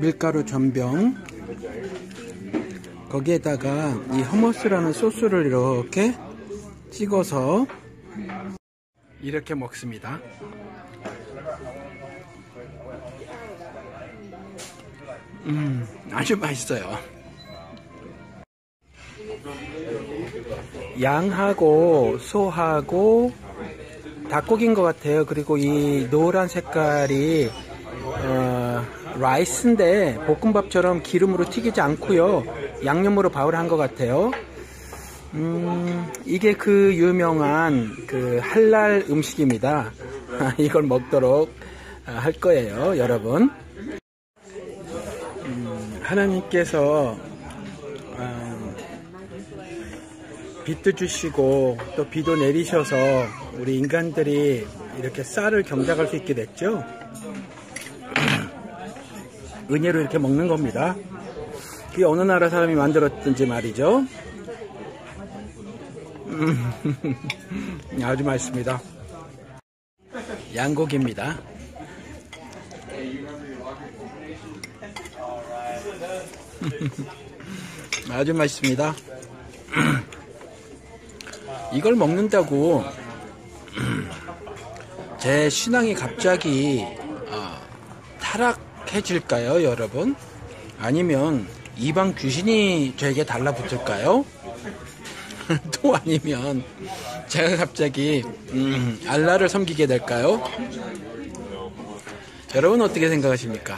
밀가루 전병 거기에다가 이 허머스라는 소스를 이렇게 찍어서 이렇게 먹습니다. 음, 아주 맛있어요. 양하고 소하고 닭고기인 것 같아요. 그리고 이 노란 색깔이 어, rice인데 볶음밥처럼 기름으로 튀기지 않고요. 양념으로 boil 한것 같아요. 음, 이게 그 유명한 그 할랄 음식입니다. 이걸 먹도록 할 거예요, 여러분. 음, 하나님께서 어, 빛도 주시고 또 비도 내리셔서 우리 인간들이 이렇게 쌀을 경작할 수 있게 됐죠. 은혜로 이렇게 먹는 겁니다. 그게 어느 나라 사람이 만들었든지 말이죠. 음, 아주 맛있습니다. 양고기입니다. 아주 맛있습니다. 이걸 먹는다고 제 신앙이 갑자기 어, 타락 해질까요, 여러분? 아니면 이방 귀신이 저에게 달라붙을까요? 또 아니면 제가 갑자기 음, 알라를 섬기게 될까요? 여러분 어떻게 생각하십니까?